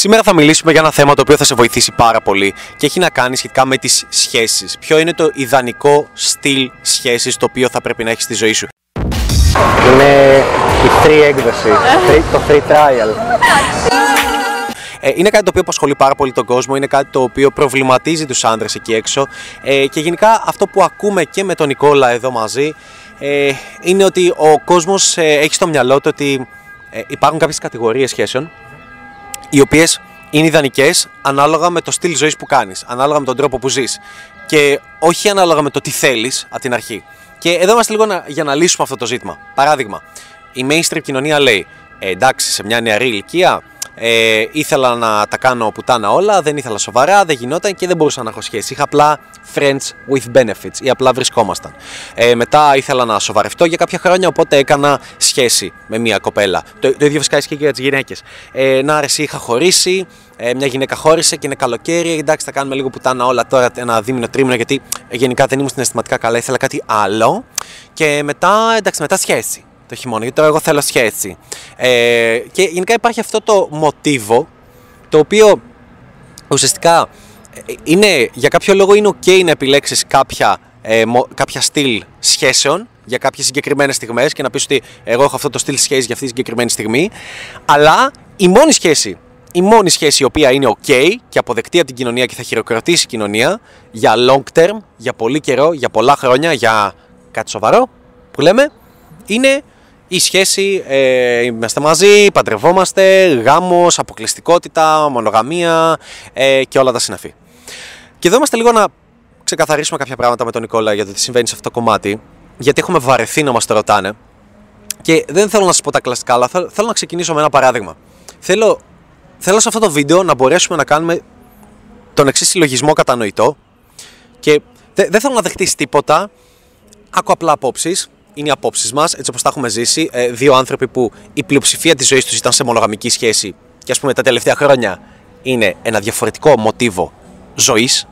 Σήμερα θα μιλήσουμε για ένα θέμα το οποίο θα σε βοηθήσει πάρα πολύ και έχει να κάνει σχετικά με τις σχέσεις. Ποιο είναι το ιδανικό στυλ σχέσης το οποίο θα πρέπει να έχεις στη ζωή σου; Είναι η free έκδοση, το free trial. Ε, είναι κάτι το οποίο απασχολεί πάρα πολύ τον κόσμο, είναι κάτι το οποίο προβληματίζει τους άντρες εκεί έξω ε, και γενικά αυτό που ακούμε και με τον Νικόλα εδώ μαζί ε, είναι ότι ο κόσμος ε, έχει στο μυαλό του ότι ε, υπάρχουν κάποιες κατηγορίες σχέσεων οι οποίες είναι ιδανικές ανάλογα με το στυλ ζωής που κάνεις, ανάλογα με τον τρόπο που ζεις και όχι ανάλογα με το τι θέλεις από την αρχή. Και εδώ είμαστε λίγο να, για να λύσουμε αυτό το ζήτημα. Παράδειγμα, η mainstream κοινωνία λέει «Ε, εντάξει, σε μια νεαρή ηλικία ε, ήθελα να τα κάνω πουτάνα όλα, δεν ήθελα σοβαρά, δεν γινόταν και δεν μπορούσα να έχω σχέση. Είχα απλά friends with benefits ή απλά βρισκόμασταν. Ε, μετά ήθελα να σοβαρευτώ για κάποια χρόνια, οπότε έκανα σχέση με μια κοπέλα. Το, το ίδιο φυσικά ισχύει και για τις γυναίκες. Ε, να αρέσει, είχα χωρίσει, ε, μια γυναίκα χώρισε και είναι καλοκαίρι. Εντάξει, θα κάνουμε λίγο πουτάνα όλα τώρα, ένα δίμηνο, τρίμηνο, γιατί γενικά δεν ήμουν συναισθηματικά καλά, ήθελα κάτι άλλο. Και μετά, εντάξει, μετά σχέση το χειμώνα, γιατί τώρα εγώ θέλω σχέση. Ε, και γενικά υπάρχει αυτό το μοτίβο, το οποίο ουσιαστικά ε, είναι, για κάποιο λόγο είναι ok να επιλέξεις κάποια, ε, κάποια στυλ σχέσεων για κάποιες συγκεκριμένες στιγμές και να πεις ότι εγώ έχω αυτό το στυλ σχέση για αυτή τη συγκεκριμένη στιγμή, αλλά η μόνη σχέση η μόνη σχέση η οποία είναι ok και αποδεκτή από την κοινωνία και θα χειροκροτήσει η κοινωνία για long term, για πολύ καιρό, για πολλά χρόνια, για κάτι σοβαρό που λέμε, είναι η σχέση, ε, είμαστε μαζί, παντρευόμαστε, γάμος, αποκλειστικότητα, μονογαμία ε, και όλα τα συναφή. Και εδώ είμαστε λίγο να ξεκαθαρίσουμε κάποια πράγματα με τον Νικόλα για το τι συμβαίνει σε αυτό το κομμάτι, γιατί έχουμε βαρεθεί να μας το ρωτάνε. Και δεν θέλω να σας πω τα κλασικά, αλλά θέλω, να ξεκινήσω με ένα παράδειγμα. Θέλω, θέλω σε αυτό το βίντεο να μπορέσουμε να κάνουμε τον εξής συλλογισμό κατανοητό και δεν θέλω να δεχτείς τίποτα, άκου απλά απόψεις είναι οι απόψεις μας, έτσι όπως τα έχουμε ζήσει. Ε, δύο άνθρωποι που η πλειοψηφία της ζωής τους ήταν σε μονογαμική σχέση και ας πούμε τα τελευταία χρόνια είναι ένα διαφορετικό μοτίβο ζωής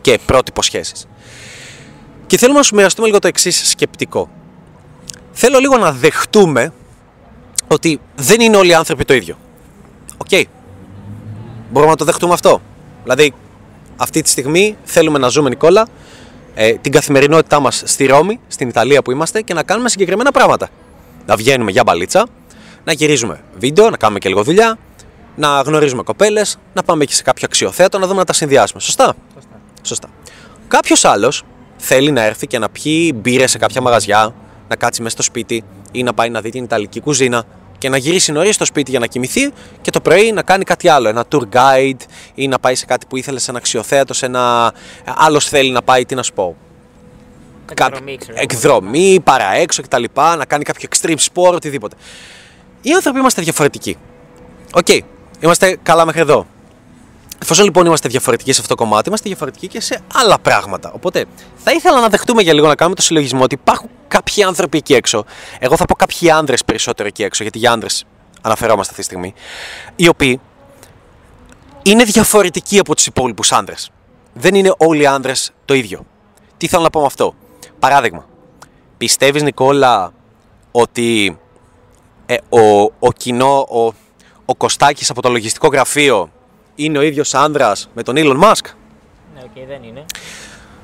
και πρότυπο σχέσης. Και θέλουμε να σου μοιραστούμε λίγο το εξής σκεπτικό. Θέλω λίγο να δεχτούμε ότι δεν είναι όλοι οι άνθρωποι το ίδιο. OK. Okay. Μπορούμε να το δεχτούμε αυτό. Δηλαδή, αυτή τη στιγμή θέλουμε να ζούμε, Νικόλα, ε, την καθημερινότητά μας στη Ρώμη, στην Ιταλία που είμαστε και να κάνουμε συγκεκριμένα πράγματα. Να βγαίνουμε για μπαλίτσα, να γυρίζουμε βίντεο, να κάνουμε και λίγο δουλειά, να γνωρίζουμε κοπέλες, να πάμε και σε κάποιο αξιοθέατο να δούμε να τα συνδυάσουμε. Σωστά; Σωστά. Σωστά. Κάποιος άλλος θέλει να έρθει και να πιει μπύρες σε κάποια μαγαζιά, να κάτσει μέσα στο σπίτι ή να πάει να δει την Ιταλική κουζίνα και να γυρίσει νωρίς στο σπίτι για να κοιμηθεί και το πρωί να κάνει κάτι άλλο. Ένα tour guide ή να πάει σε κάτι που ήθελε σε ένα αξιοθέατος, σε ένα. Άλλος θέλει να πάει, τι να σου πω. Εκδρομή, ξέρω, εκδρομή παραέξω κτλ. Να κάνει κάποιο extreme sport, οτιδήποτε. Οι άνθρωποι είμαστε διαφορετικοί. OK, okay. είμαστε καλά μέχρι εδώ. Εφόσον λοιπόν είμαστε διαφορετικοί σε αυτό το κομμάτι, είμαστε διαφορετικοί και σε άλλα πράγματα. Οπότε θα ήθελα να δεχτούμε για λίγο να κάνουμε το συλλογισμό ότι υπάρχουν κάποιοι άνθρωποι εκεί έξω. Εγώ θα πω κάποιοι άντρες περισσότερο εκεί έξω, γιατί για άντρες αναφερόμαστε αυτή τη στιγμή. Οι οποίοι είναι διαφορετικοί από τους υπόλοιπους άντρες. Δεν είναι όλοι οι άντρε το ίδιο. Τι θέλω να πω με αυτό; Παράδειγμα, πιστεύεις Νικόλα ότι ε, ο, ο κοινό, ο, ο Κωστάκης από το λογιστικό γραφείο είναι ο ίδιος άνδρας με τον Elon Musk; Ναι, okay, δεν είναι.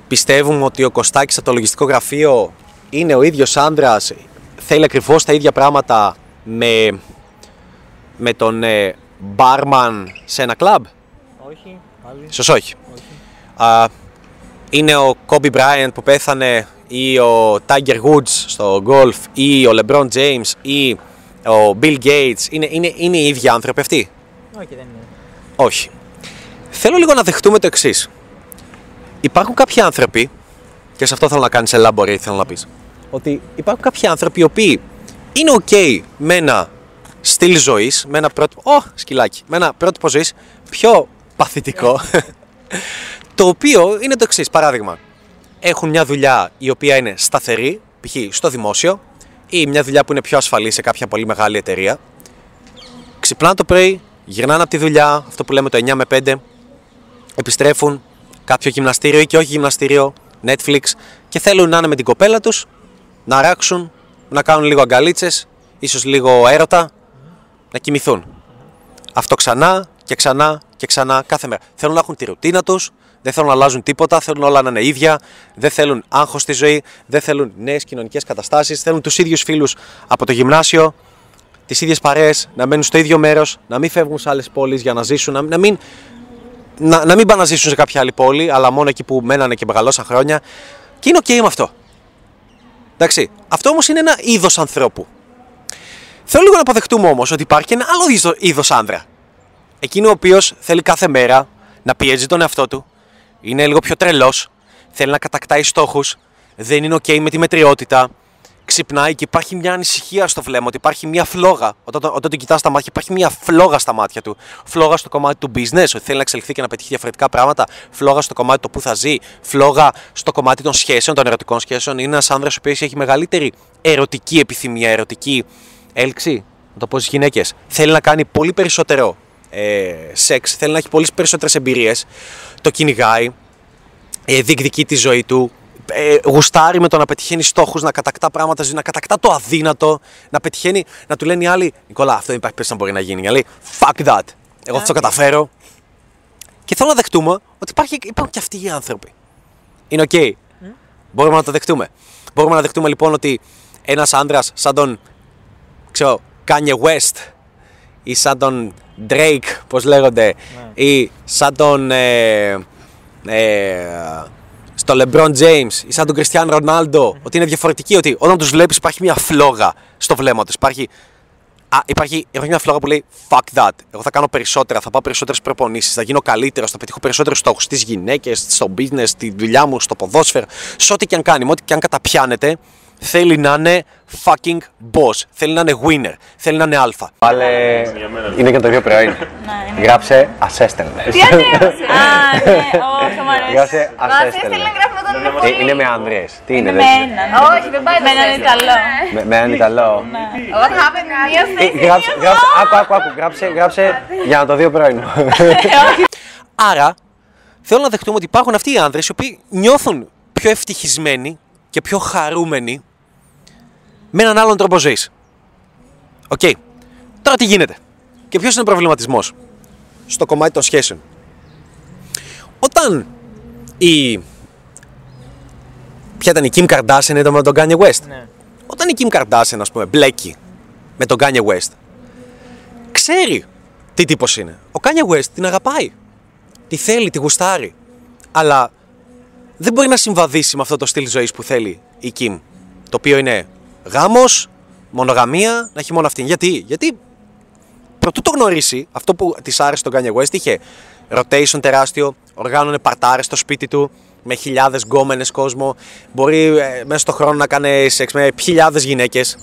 Πιστεύουμε ότι ο Κωστάκης από το λογιστικό γραφείο είναι ο ίδιος άνδρας, θέλει ακριβώς τα ίδια πράγματα με, με τον ε, barman σε ένα κλαμπ; Όχι, πάλι. Ίσως όχι. όχι. Α, είναι ο Kobe Bryant που πέθανε ή ο Tiger Woods στο golf ή ο LeBron James ή ο Bill Gates. Είναι, είναι, είναι οι ίδιοι άνθρωποι αυτοί; Όχι, δεν είναι. Όχι. Θέλω λίγο να δεχτούμε το εξής. Υπάρχουν κάποιοι άνθρωποι, και σε αυτό θέλω να κάνεις elaborate, θέλω να πεις, ότι υπάρχουν κάποιοι άνθρωποι οι οποίοι είναι OK με ένα στυλ ζωής, με ένα πρότυπο. Ω, σκυλάκι, με ένα πρότυπο ζωής πιο παθητικό. το οποίο είναι το εξής. Παράδειγμα, έχουν μια δουλειά η οποία είναι σταθερή, π.χ. στο δημόσιο, ή μια δουλειά που είναι πιο ασφαλή σε κάποια πολύ μεγάλη εταιρεία. Ξυπνάνε το πρωί, γυρνάνε από τη δουλειά, αυτό που λέμε το 9 με 5, επιστρέφουν κάποιο γυμναστήριο ή και όχι γυμναστήριο, Netflix και θέλουν να είναι με την κοπέλα τους, να ράξουν, να κάνουν λίγο αγκαλίτσες, ίσως λίγο έρωτα, να κοιμηθούν. Αυτό ξανά και ξανά και ξανά κάθε μέρα. Θέλουν να έχουν τη ρουτίνα τους, δεν θέλουν να αλλάζουν τίποτα, θέλουν όλα να είναι ίδια, δεν θέλουν άγχος στη ζωή, δεν θέλουν νέες κοινωνικές καταστάσεις, θέλουν τους ίδιους φίλους από το γυμνάσιο, τις ίδιες παρέες, να μένουν στο ίδιο μέρος, να μην φεύγουν σε άλλες πόλεις για να ζήσουν, να, να μην. Να, να μην πάνε να ζήσουν σε κάποια άλλη πόλη, αλλά μόνο εκεί που μένανε και μεγαλώσαν χρόνια. Και είναι οκ με αυτό. Εντάξει. Αυτό όμως είναι ένα είδος ανθρώπου. Θέλω λίγο να αποδεχτούμε όμως ότι υπάρχει και ένα άλλο είδος άνδρα. Εκείνο ο οποίος θέλει κάθε μέρα να πιέζει τον εαυτό του, είναι λίγο πιο τρελός, θέλει να κατακτάει στόχους, δεν είναι OK με τη μετριότητα, ξυπνάει και υπάρχει μια ανησυχία στο βλέμμα, ότι υπάρχει μια φλόγα. Όταν, όταν τον κοιτάς στα μάτια, υπάρχει μια φλόγα στα μάτια του. Φλόγα στο κομμάτι του business, ότι θέλει να εξελιχθεί και να πετύχει διαφορετικά πράγματα. Φλόγα στο κομμάτι του που θα ζει. Φλόγα στο κομμάτι των σχέσεων, των ερωτικών σχέσεων. Είναι ένας άνδρας ο οποίος έχει μεγαλύτερη ερωτική επιθυμία, ερωτική έλξη. Να το πω στις γυναίκες. Θέλει να κάνει πολύ περισσότερο ε, σεξ, θέλει να έχει πολύ περισσότερες εμπειρίες. Το κυνηγάει, ε, διεκδικεί τη ζωή του, ε, γουστάρει με το να πετυχαίνει στόχους, να κατακτά πράγματα, να κατακτά το αδύνατο, να πετυχαίνει, να του λένε οι άλλοι, Νικόλα, αυτό δεν υπάρχει περίπτωση να μπορεί να γίνει. λέει, fuck that. Εγώ θα το καταφέρω. Και θέλω να δεχτούμε ότι υπάρχει, υπάρχουν και αυτοί οι άνθρωποι. Είναι οκ. Μπορούμε να το δεχτούμε. Μπορούμε να δεχτούμε λοιπόν ότι ένας άντρας σαν τον ξέρω, Kanye West ή σαν τον Drake, πώς λέγονται, Ναι. ή σαν τον ε, ε, στο LeBron James ή σαν τον Cristiano Ronaldo, ότι είναι διαφορετικοί, ότι όταν τους βλέπεις υπάρχει μια φλόγα στο βλέμμα τους, υπάρχει, α, υπάρχει, υπάρχει μια φλόγα που λέει fuck that, εγώ θα κάνω περισσότερα, θα πάω περισσότερες προπονήσεις, θα γίνω καλύτερος, θα πετύχω περισσότερους στόχους στις γυναίκες, στο business, στη δουλειά μου, στο ποδόσφαιρο, σε ό,τι και αν κάνει, με ό,τι και αν καταπιάνεται, θέλει να είναι fucking boss, θέλει να είναι winner, θέλει να είναι αλφα. Βάλε. Είναι και το ίδιο προϊόν. Γράψε assistant. Τι ανέβασε. Α, ναι, όχι, μου αρέσει. Γράψε Μα assistant. θέλει να γράφει με τον Ε, Είναι με άνδρες. Τι είναι, Με δεν- έναν. Όχι, δεν πάει με έναν Ιταλό. με- με έναν Ιταλό. Εγώ θα έπαιρνε μία Ε, θέση. Γράψε, γράψε, άκου, άκου, άκου, γράψε, γράψε για να το δει ο πρώην. Άρα, θέλω να δεχτούμε ότι υπάρχουν αυτοί οι άνδρες οι οποίοι νιώθουν πιο ευτυχισμένοι και πιο χαρούμενοι με έναν άλλον τρόπο ζωής. Οκ. Τώρα τι γίνεται; Και ποιος είναι ο προβληματισμός στο κομμάτι των σχέσεων; Όταν η. Ποια ήταν η Kim Kardashian ήταν με τον Kanye West; Ναι. Όταν η Kim Kardashian, ας πούμε, μπλέκει με τον Kanye West, ξέρει τι τύπος είναι. Ο Kanye West την αγαπάει. Τη θέλει, τη γουστάρει. Αλλά δεν μπορεί να συμβαδίσει με αυτό το στυλ ζωής που θέλει η Kim. Το οποίο είναι γάμος, μονογαμία, να έχει μόνο αυτήν. Γιατί, γιατί προτού το γνωρίσει, αυτό που της άρεσε τον Kanye West είχε rotation τεράστιο, οργάνωνε παρτάρες στο σπίτι του, με χιλιάδες γκόμενες κόσμο. Μπορεί ε, μέσα στο χρόνο να κάνει σεξ με χιλιάδες γυναίκες.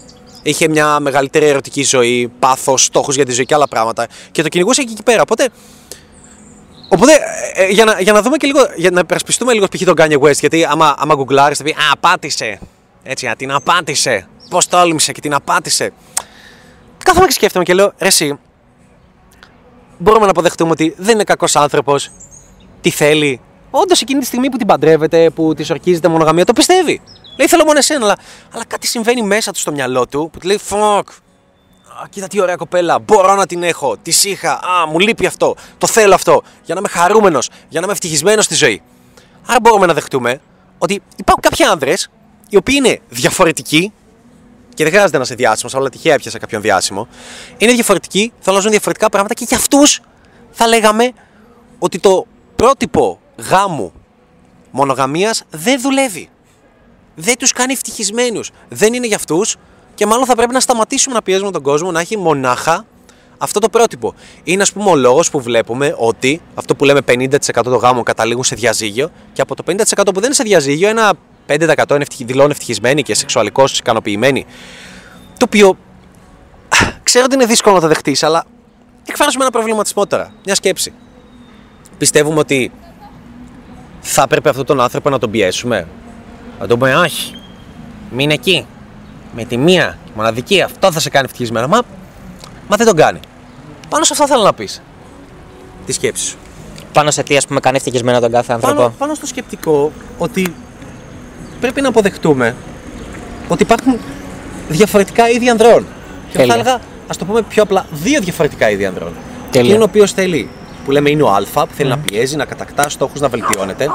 Είχε μια μεγαλύτερη ερωτική ζωή, πάθος, στόχους για τη ζωή και άλλα πράγματα. Και το κυνηγούσε και εκεί πέρα. Οπότε, οπότε ε, ε, για, να, για να δούμε και λίγο, για να υπερασπιστούμε λίγο π.χ. τον Kanye West, γιατί άμα, άμα γκουγκλάρεις θα πει Α, απάτησε. Έτσι, α, την απάτησε. Πώς τόλμησε και την απάτησε. Κάθομαι και σκέφτομαι και λέω, ρε εσύ, μπορούμε να αποδεχτούμε ότι δεν είναι κακός άνθρωπος, τι θέλει. Όντως εκείνη τη στιγμή που την παντρεύεται, που τη ορκίζεται μονογαμία, το πιστεύει. Λέει θέλω μόνο εσένα, αλλά, αλλά κάτι συμβαίνει μέσα του στο μυαλό του που του λέει Fuck. Α, κοίτα τι ωραία κοπέλα, μπορώ να την έχω, τη είχα, α, μου λείπει αυτό, το θέλω αυτό, για να είμαι χαρούμενος, για να είμαι ευτυχισμένος στη ζωή. Άρα μπορούμε να δεχτούμε ότι υπάρχουν κάποιοι άνδρες οι οποίοι είναι διαφορετικοί και δεν χρειάζεται να είσαι διάσημος, αλλά τυχαία έπιασα κάποιον διάσημο. Είναι διαφορετικοί, θέλουν να ζουν διαφορετικά πράγματα και για αυτούς θα λέγαμε ότι το πρότυπο γάμου μονογαμίας δεν δουλεύει. Δεν τους κάνει ευτυχισμένους. Δεν είναι για αυτούς και μάλλον θα πρέπει να σταματήσουμε να πιέζουμε τον κόσμο να έχει μονάχα αυτό το πρότυπο. Είναι, ας πούμε, ο λόγος που βλέπουμε ότι αυτό που λέμε 50% των γάμων καταλήγουν σε διαζύγιο και από το 50% που δεν είναι σε διαζύγιο, ένα 5% είναι ευτυχ... δηλώνουν ευτυχισμένοι και σεξουαλικώς ικανοποιημένοι. Το οποίο α, ξέρω ότι είναι δύσκολο να το δεχτείς, αλλά εκφράζουμε ένα προβληματισμό τώρα. Μια σκέψη. Πιστεύουμε ότι θα έπρεπε αυτόν τον άνθρωπο να τον πιέσουμε. Να τον πούμε, όχι. Μην εκεί. Με τη μία μοναδική, αυτό θα σε κάνει ευτυχισμένο. Μα, μα δεν τον κάνει. Πάνω σε αυτό θέλω να πεις. Τη σκέψη σου. Πάνω σε τι ας πούμε κάνει ευτυχισμένο τον κάθε άνθρωπο. Πάνω, πάνω στο σκεπτικό ότι πρέπει να αποδεχτούμε ότι υπάρχουν διαφορετικά είδη ανδρών. Και Τέλεια. θα έλεγα, ας το πούμε πιο απλά, δύο διαφορετικά είδη ανδρών. Τέλεια. Και είναι ο οποίος θέλει, που λέμε είναι ο Α, που θέλει να πιέζει, να κατακτά στόχους, να βελτιώνεται.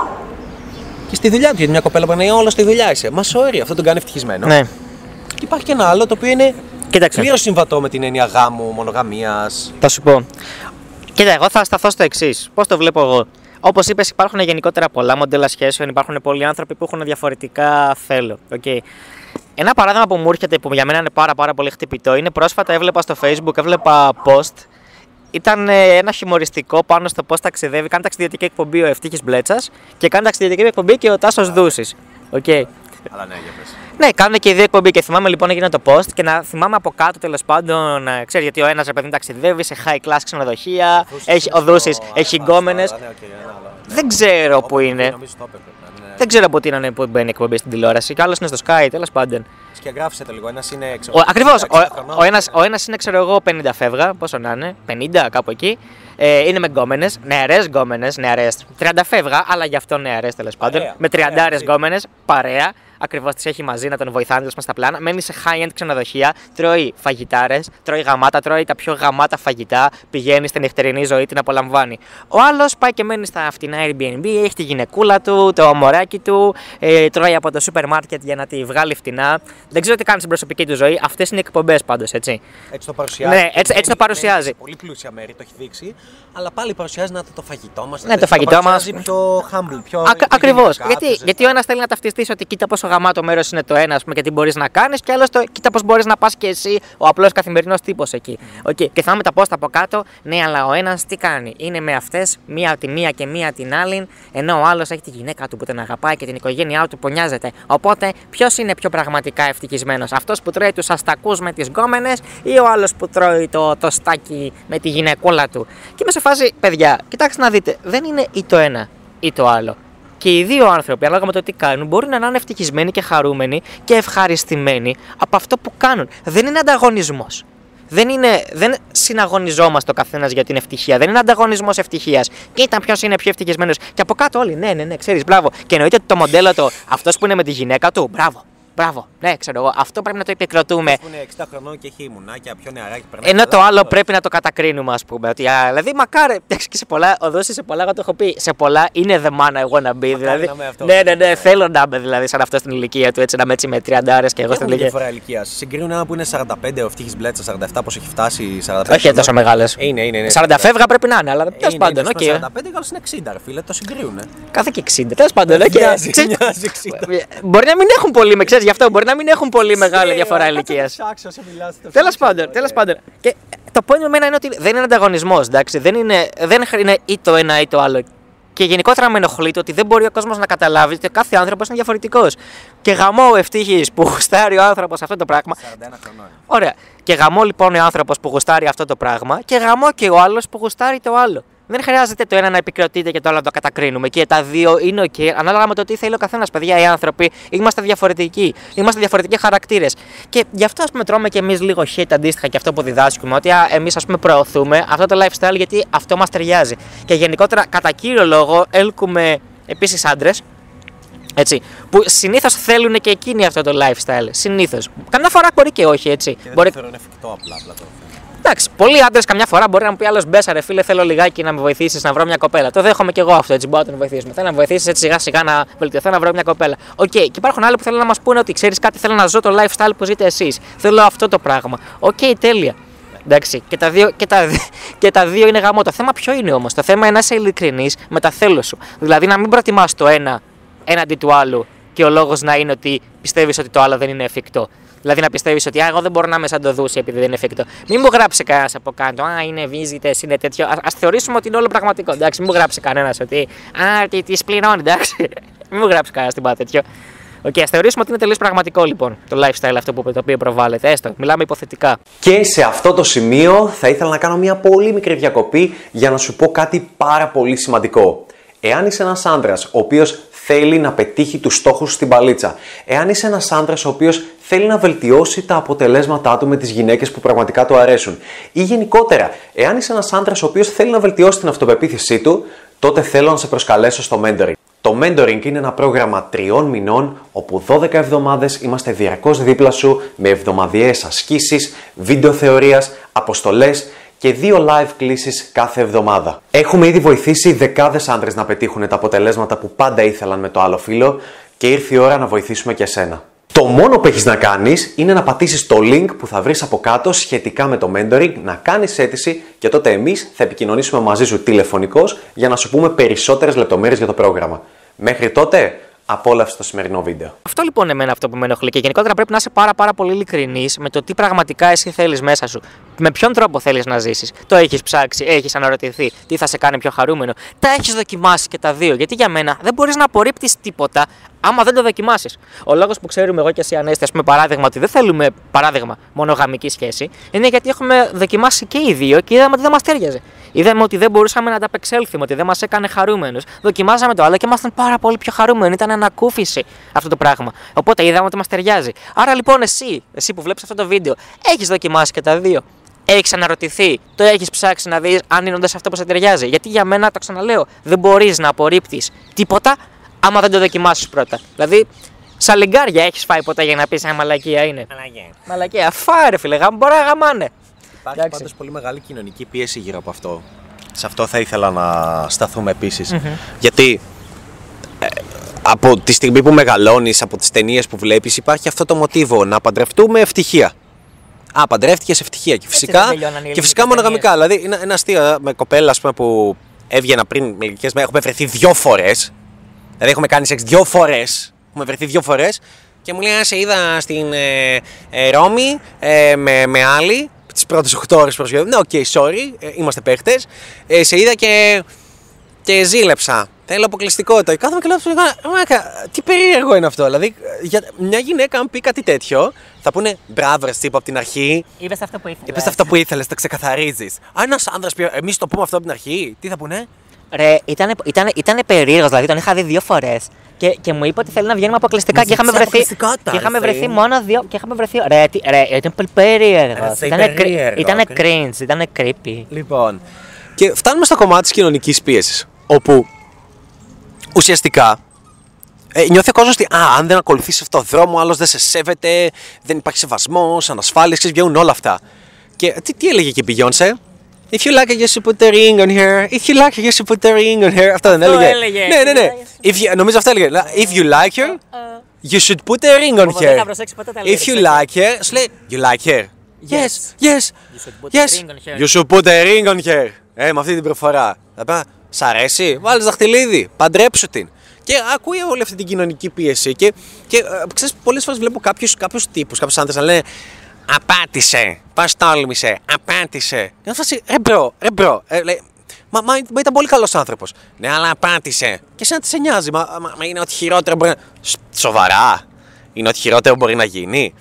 Και στη δουλειά του, γιατί μια κοπέλα που είναι όλα στη δουλειά είσαι. Μα sorry, αυτό τον κάνει ευτυχισμένο. Ναι. Και υπάρχει και ένα άλλο το οποίο είναι Κοίταξε. πλήρως συμβατό με την έννοια γάμου, μονογαμίας. Θα σου πω. Κοίτα, εγώ θα σταθώ στο εξής. Πώς το βλέπω εγώ; Όπως είπες, υπάρχουν γενικότερα πολλά μοντέλα σχέσεων, υπάρχουν πολλοί άνθρωποι που έχουν διαφορετικά θέλω. Okay. Ένα παράδειγμα που μου έρχεται που για μένα είναι πάρα, πάρα πολύ χτυπητό είναι πρόσφατα έβλεπα στο Facebook, έβλεπα post. Ήταν ε, ένα χιουμοριστικό πάνω στο πώ ταξιδεύει. Κάνει ταξιδιωτική εκπομπή ο Ευτύχης Μπλέτσας και κάνει ταξιδιωτική εκπομπή και ο Τάσος Δούσης. Okay. Αλλά ναι, για πες. Ναι, κάνουν και οι δύο εκπομπή και θυμάμαι λοιπόν έγινε το post και να θυμάμαι από κάτω τέλος πάντων, ε, ξέρεις γιατί ο ένας ρε παιδί μου ταξιδεύει σε high class ξενοδοχεία, έχει, ο Δούσης έχει γκόμενες. Ναι, οκ, ένα άλλο. Δεν ξέρω πού είναι. Νομίζω το έπρεπε να είναι. Δεν ξέρω από τι είναι που μπαίνει η εκπομπή στην τηλεόραση. Και άλλο είναι στο ΣΚΑΪ, τέλος πάντων. Και γράφησε το λίγο. Ένας είναι ξέρω, Ακριβώς. 60 χρονών, Ο, ο, ένας, ο ένας είναι, ξέρω εγώ, 50 φεύγα, πόσο να είναι, 50 κάπου εκεί. Ε, είναι με γκόμενες, νεαρές γκόμενες, νεαρές. 30 φεύγα, αλλά γι' αυτό νεαρές τέλος πάντων. Παρέα, Με 30 παρέα, έτσι. γκόμενες, παρέα. Ακριβώς τις έχει μαζί να τον βοηθάνε τέλος πάντων, στα πλάνα. Μένει σε high-end ξενοδοχεία, τρώει φαγητάρες, τρώει γαμάτα, τρώει τα πιο γαμάτα φαγητά, πηγαίνει στην νυχτερινή ζωή, την απολαμβάνει. Ο άλλος πάει και μένει στα φτηνά Airbnb, έχει τη γυναικούλα του, το μωράκι του, ε, τρώει από το σούπερ μάρκετ για να τη βγάλει φτηνά. Δεν ξέρω τι κάνει στην προσωπική του ζωή. Αυτές είναι οι εκπομπές πάντως, έτσι. Έτσι το παρουσιάζει. Ναι, έτσι- έτσι το παρουσιάζει. Σε πολύ πλούσια μέρη το έχει δείξει. Αλλά πάλι παρουσιάζει να το, το φαγητό μας. Ναι, το φαγητό μας. πιο humble, πιο. Ακριβώς. οικογενειακά, Γιατί, πιο γιατί ο ένας θέλει να ταυτιστεί ότι κοίτα πόσο γαμάτο μέρος είναι το ένα, ας πούμε, και τι μπορείς να κάνεις, και άλλος το κοίτα πώς μπορείς να πας και εσύ, ο απλός καθημερινός τύπος εκεί. Οκ. Και θα τα post από κάτω, ναι, αλλά ο ένας τι κάνει; Είναι με αυτές, μία τη μία και μία την άλλη, ενώ ο άλλος έχει τη γυναίκα του που τον αγαπάει και την οικογένειά του που νοιάζεται. Οπότε, ποιος είναι πιο πραγματικά ευτυχισμένος, αυτός που τρώει τους αστακούς με τις γκόμενες ή ο άλλος που τρώει το, το στάκι με τη γυναικούλα του; Και είμαι σε φάση, παιδιά, κοιτάξτε να δείτε, δεν είναι ή το ένα ή το άλλο. Και οι δύο άνθρωποι, ανάλογα με το τι κάνουν, μπορεί να είναι ευτυχισμένοι και χαρούμενοι και ευχαριστημένοι από αυτό που κάνουν. Δεν είναι ανταγωνισμός. Δεν, είναι, δεν συναγωνιζόμαστε ο καθένας για την ευτυχία. Δεν είναι ανταγωνισμός ευτυχίας. Κοίτα ποιος είναι πιο ευτυχισμένος. Και από κάτω όλοι, ναι, ναι, ναι, ξέρεις, μπράβο. Και εννοείται ότι το μοντέλο το αυτός που είναι με τη γυναίκα του, μπράβο. Μπράβο. Ναι, ξέρω εγώ. Αυτό πρέπει να το επικροτούμε. Που είναι 60 χρονών και έχει μουνάκια, πιο νεαρά και περνάει. Ενώ το καλά, άλλο αυτό. πρέπει να το κατακρίνουμε, ας πούμε. Ότι, α, δηλαδή, μακάρι. Εντάξει, και σε πολλά, ο Δόση σε πολλά, εγώ το έχω πει. Σε πολλά είναι the man I wanna be. Δηλαδή, να είμαι αυτός. ναι, ναι, ναι, θέλω να είμαι δηλαδή σαν αυτό στην ηλικία του, έτσι να είμαι έτσι με 30 και εγώ στην Έχουν ηλικία. διαφορά ηλικίας. Συγκρίνουν ένα που είναι 45, ο Ευτύχης Μπλέτσας 47, πώς έχει φτάσει 45. Όχι χρονών. τόσο μεγάλες. Είναι, είναι. είναι. 40 φεύγα πρέπει να είναι, αλλά τέλος Είναι, πάντων, είναι, οκ. στο 45 καλό είναι 60, ρε φίλε, το συγκρίνουν. Κάθε και 60. Τέλος πάντων, οκ. Μοιάζει, Ξέρεις- μοιάζει 60. Μπορεί να μην έχουν πολύ, με ξέρεις γι' αυτό, μπορεί να μην έχουν πολύ μεγάλη διαφορά ηλικίας. Τέλος πάντων, τέλος πάντων. Και το point με μένα είναι ότι δεν είναι ανταγωνισμός, εντάξει. Δεν είναι, δεν είναι ή το ένα ή το άλλο. Και γενικότερα με ενοχλεί το ότι δεν μπορεί ο κόσμος να καταλάβει ότι ο κάθε άνθρωπος είναι διαφορετικός. Και γαμώ ο ευτύχης που γουστάρει ο άνθρωπος αυτό το πράγμα. 41 χρονών. Ωραία. Και γαμώ λοιπόν ο άνθρωπος που γουστάρει αυτό το πράγμα και γαμώ και ο άλλος που γουστάρει το άλλο. Δεν χρειάζεται το ένα να επικροτείται και το άλλο να το κατακρίνουμε. Και τα δύο είναι OK, ανάλογα με το τι θέλει ο καθένας. Παιδιά, οι άνθρωποι είμαστε διαφορετικοί. Είμαστε διαφορετικοί χαρακτήρες. Και γι' αυτό, ας πούμε, τρώμε και εμείς λίγο hate αντίστοιχα και αυτό που διδάσκουμε. Ότι εμείς, ας πούμε, προωθούμε αυτό το lifestyle γιατί αυτό μας ταιριάζει. Και γενικότερα, κατά κύριο λόγο, έλκουμε επίσης άντρες έτσι, που συνήθως θέλουν και εκείνοι αυτό το lifestyle. Συνήθως. Καμιά φορά μπορεί και όχι, έτσι. Και Μπορεί... δεν θεωρώ είναι εφικτό απλά. απλά το. Εντάξει, πολλοί άντρες καμιά φορά μπορεί να μου πει άλλος μπέσα, ρε φίλε, θέλω λιγάκι να με βοηθήσεις να βρω μια κοπέλα. Το δέχομαι και εγώ αυτό, έτσι. Μπορώ να τον βοηθήσουμε. Θέλω να με βοηθήσεις έτσι σιγά σιγά να βελτιωθώ να βρω μια κοπέλα. Οκ, και υπάρχουν άλλοι που θέλουν να μας πούνε ότι ξέρεις κάτι, θέλω να ζω το lifestyle που ζείτε εσείς. Θέλω αυτό το πράγμα. Οκ, τέλεια. Εντάξει, και τα, δύο, και, τα, δι- και τα δύο είναι γαμώ. Το θέμα ποιο είναι όμως; Το θέμα είναι να είσαι ειλικρινής με τα θέλω σου. Δηλαδή να μην προτιμάς το ένα έναντι του άλλου και ο λόγος να είναι ότι πιστεύεις ότι το άλλο δεν είναι εφικτό. Δηλαδή να πιστεύεις ότι «Α, εγώ δεν μπορώ να είμαι σαν το δούση επειδή δεν είναι εφικτό. Μην μου γράψει κανένας από κάτω. Α, είναι βίζιτα, είναι τέτοιο. Ας θεωρήσουμε ότι είναι όλο πραγματικό. Εντάξει, μην μου γράψει κανένας ότι Α, τις πληρώνει, εντάξει. μην μου γράψει κανένας τίποτα τέτοιο. Οκ, ας θεωρήσουμε ότι είναι τελείως πραγματικό λοιπόν το lifestyle αυτό που, το οποίο προβάλλεται. Έστω, μιλάμε υποθετικά. Και σε αυτό το σημείο θα ήθελα να κάνω μια πολύ μικρή διακοπή για να σου πω κάτι πάρα πολύ σημαντικό. Εάν είσαι ένας άντρας ο οποίος θέλει να πετύχει τους στόχους στην παλίτσα, εάν είσαι ένας άντρας ο οποίος θέλει να βελτιώσει τα αποτελέσματά του με τις γυναίκες που πραγματικά του αρέσουν ή γενικότερα, εάν είσαι ένας άντρας ο οποίος θέλει να βελτιώσει την αυτοπεποίθησή του, τότε θέλω να σε προσκαλέσω στο mentoring. Το mentoring είναι ένα πρόγραμμα τριών μηνών όπου 12 εβδομάδες είμαστε διαρκώς δίπλα σου με εβδομαδιαίες ασκήσεις, βίντεο θεωρίας, αποστολές και δύο live κλήσεις κάθε εβδομάδα. Έχουμε ήδη βοηθήσει δεκάδες άντρες να πετύχουν τα αποτελέσματα που πάντα ήθελαν με το άλλο φίλο και ήρθε η ώρα να βοηθήσουμε και εσένα. Το μόνο που έχεις να κάνεις είναι να πατήσεις το link που θα βρεις από κάτω σχετικά με το mentoring, να κάνεις αίτηση και τότε εμείς θα επικοινωνήσουμε μαζί σου τηλεφωνικώς για να σου πούμε περισσότερες λεπτομέρειες για το πρόγραμμα. Μέχρι τότε, απόλαυσε το σημερινό βίντεο. Αυτό λοιπόν εμένα αυτό που με ενοχλεί και γενικότερα πρέπει να είσαι πάρα, πάρα πολύ ειλικρινής με το τι πραγματικά εσύ θέλεις μέσα σου. Με ποιον τρόπο θέλεις να ζήσεις. Το έχεις ψάξει, έχεις αναρωτηθεί τι θα σε κάνει πιο χαρούμενο. Τα έχεις δοκιμάσει και τα δύο. Γιατί για μένα δεν μπορείς να απορρίπτεις τίποτα άμα δεν το δοκιμάσεις. Ο λόγος που ξέρουμε εγώ και εσύ Ανέστη, ας πούμε, παράδειγμα, ότι δεν θέλουμε παράδειγμα μονογαμική σχέση, είναι γιατί έχουμε δοκιμάσει και οι δύο και είδαμε ότι δεν μας τέριαζε. Είδαμε ότι δεν μπορούσαμε να ανταπεξέλθουμε, ότι δεν μας έκανε χαρούμενους. Δοκιμάζαμε το άλλο και ήμασταν πάρα πολύ πιο χαρούμενοι. Ήταν ανακούφιση αυτό το πράγμα. Οπότε είδαμε ότι μας ταιριάζει. Άρα λοιπόν εσύ, εσύ που βλέπεις αυτό το βίντεο, έχεις δοκιμάσει και τα δύο. Έχεις αναρωτηθεί, το έχεις ψάξει να δεις αν είναι όντως αυτό που σε ταιριάζει. Γιατί για μένα, το ξαναλέω, δεν μπορείς να απορρίπτεις τίποτα άμα δεν το δοκιμάσεις πρώτα. Δηλαδή, σαν λιγκάρια έχεις φάει ποτέ για να πεις αν μαλακία είναι. Μαλακία. Μαλακία, φάρε φίλε, γάμ, μπορεί να γαμάνε. Υπάρχει Εντάξει. πάντως πολύ μεγάλη κοινωνική πίεση γύρω από αυτό. Σε αυτό θα ήθελα να σταθούμε επίσης. Γιατί ε, από τη στιγμή που μεγαλώνεις, από τις ταινίες που βλέπεις, υπάρχει αυτό το μοτίβο να παντρευτούμε ευτυχία. Α, παντρεύτηκες ευτυχία. Και φυσικά, δεν τελειώναν οι και ελληνικές φυσικά μονογαμικά. Δηλαδή, είναι ένα αστείο ε, με κοπέλα ας πούμε, που έβγαινα πριν μερικές μέρες, έχουμε βρεθεί δυο φορές. Δηλαδή, έχουμε κάνει σεξ δυο φορές. Έχουμε βρεθεί δυο φορές. Και μου λέει, «Α, σε είδα στην ε, ε, Ρώμη ε, με, με άλλη, τις πρώτες 8 ώρες προσγειώνει. Ναι, OK, sorry, ε, είμαστε παίχτες. Ε, σε είδα και, και ζήλεψα. Θέλω αποκλειστικότητα. Και Κάθομαι και λέω, «Μα, μάκα, τι περίεργο είναι αυτό. Δηλαδή, για μια γυναίκα, αν πει κάτι τέτοιο, θα πούνε μπράβο, ρε, τύπου από την αρχή. Είπες αυτό που ήθελες. Είπες αυτό που ήθελες, το ξεκαθαρίζεις. Αν ένας άντρας πει, εμείς το πούμε αυτό από την αρχή, τι θα πούνε; Ρε, ήταν, ήταν, ήταν περίεργος, δηλαδή τον είχα δει δύο φορές. Και, και μου είπε ότι θέλει να βγαίνουμε αποκλειστικά Μου και είχαμε ζήτησε βρεθεί. αποκλειστικότητα, Και είχαμε ρε, βρεθεί Θεέ. μόνο δύο. Και είχαμε βρεθεί. Ρε, τι- ρε ήταν πολύ περίεργος. Ρε, σε Ήταν περίεργο, ήταν OK. cringe, ήταν creepy. Λοιπόν. Και φτάνουμε στο κομμάτι της κοινωνικής πίεσης. Όπου ουσιαστικά ε, νιώθει ο κόσμος ότι α, αν δεν ακολουθήσει αυτό το δρόμο, άλλος δεν σε σέβεται, δεν υπάρχει σεβασμός, ανασφάλεια, ξέρεις, βγαίνουν όλα αυτά. Και τι, τι έλεγε και η Beyoncé? If you like it, you should put the ring on her. If you like it, you should put the ring on her. Αυτό δεν Αυτό έλεγε. έλεγε. Ναι, ναι, ναι. If you, νομίζω αυτό έλεγε. If you like her, you should put the ring on Όπως δεν her. θα προσέξει ποτέ τα If lyrics, you έτσι. like her, σου λέει, you like her. Yes, yes, should put the yes. ring on her. You should put a ring on her. Ε, με αυτή την προφορά. Θα πει, σ' αρέσει, βάλ' της δαχτυλίδι, παντρέψου την. Και ακούει όλη αυτή την κοινωνική πίεση. Και, και ε, ξέρεις, πολλές φορές βλέπω κάποιους, κάποιους τύπους, κάποιους άντρες να λένε Απάτησε, πώς τόλμησε, απάτησε. Και να φάσει, ρε bro, ρε bro. Ε, λέει, Μα, μα, μα ήταν πολύ καλός άνθρωπος. Ναι, αλλά απάτησε. Και εσένα τι σε νοιάζει. Μα, μα, μα είναι ό,τι χειρότερο μπορεί να. Σ- Σοβαρά. Είναι ό,τι χειρότερο μπορεί να γίνει.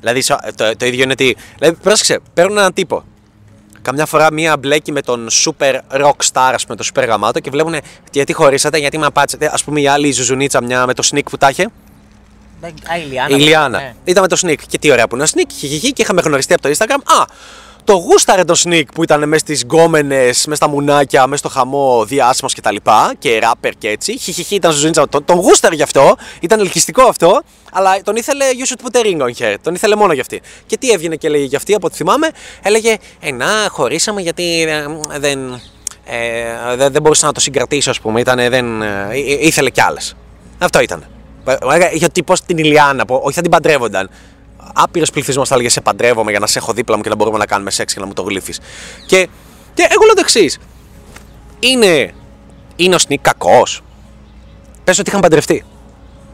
Δηλαδή σο- το, το ίδιο είναι ότι. Δηλαδή, πρόσεξε, παίρνουν έναν τύπο. Καμιά φορά μία μπλέκει με τον super rock star, ας πούμε, το super γαμάτο και βλέπουν γιατί χωρίσατε, γιατί με απάτησε. Ας πούμε η άλλη η Ζουζουνίτσα, μια με το Snik που τα είχε. Α, η Ηλιάνα. Η Ηλιάνα. Ναι. Ήταν με το Snik. Και τι ωραία που είναι ο Snik. Χιχιχι και είχαμε γνωριστεί από το Instagram. Α, το γούσταρε το Snik που ήταν μέσα στις γκόμενες, μέσα στα μουνάκια, μέσα στο χαμό διάσημος και τα λοιπά. Και ράπερ και έτσι. Χιχιχι ήταν στο Ζουζίνιτσα. Τον, τον γούσταρε γι' αυτό. Ήταν ελκυστικό αυτό. Αλλά τον ήθελε You should put a ring on her. Τον ήθελε μόνο γι' αυτή. Και τι έβγαινε και έλεγε γι' αυτή, από ό,τι θυμάμαι. Έλεγε Ε, να, χωρίσαμε γιατί ε, δεν. Ε, δεν, δεν μπορούσα να το συγκρατήσω, ας πούμε. Ήτανε, δεν, ε, ε, ήθελε κι άλλες. Αυτό ήταν. Ε, Είχε ο τύπος την Ηλιάνα, που όχι θα την παντρεύονταν. Άπειρος πληθυσμός θα έλεγε Σε παντρεύομαι για να σε έχω δίπλα μου και να μπορούμε να κάνουμε σεξ και να μου το γλύφεις. Και, και εγώ λέω το εξής. Είναι, είναι ο Σνικ κακός. Πες ότι είχαν παντρευτεί.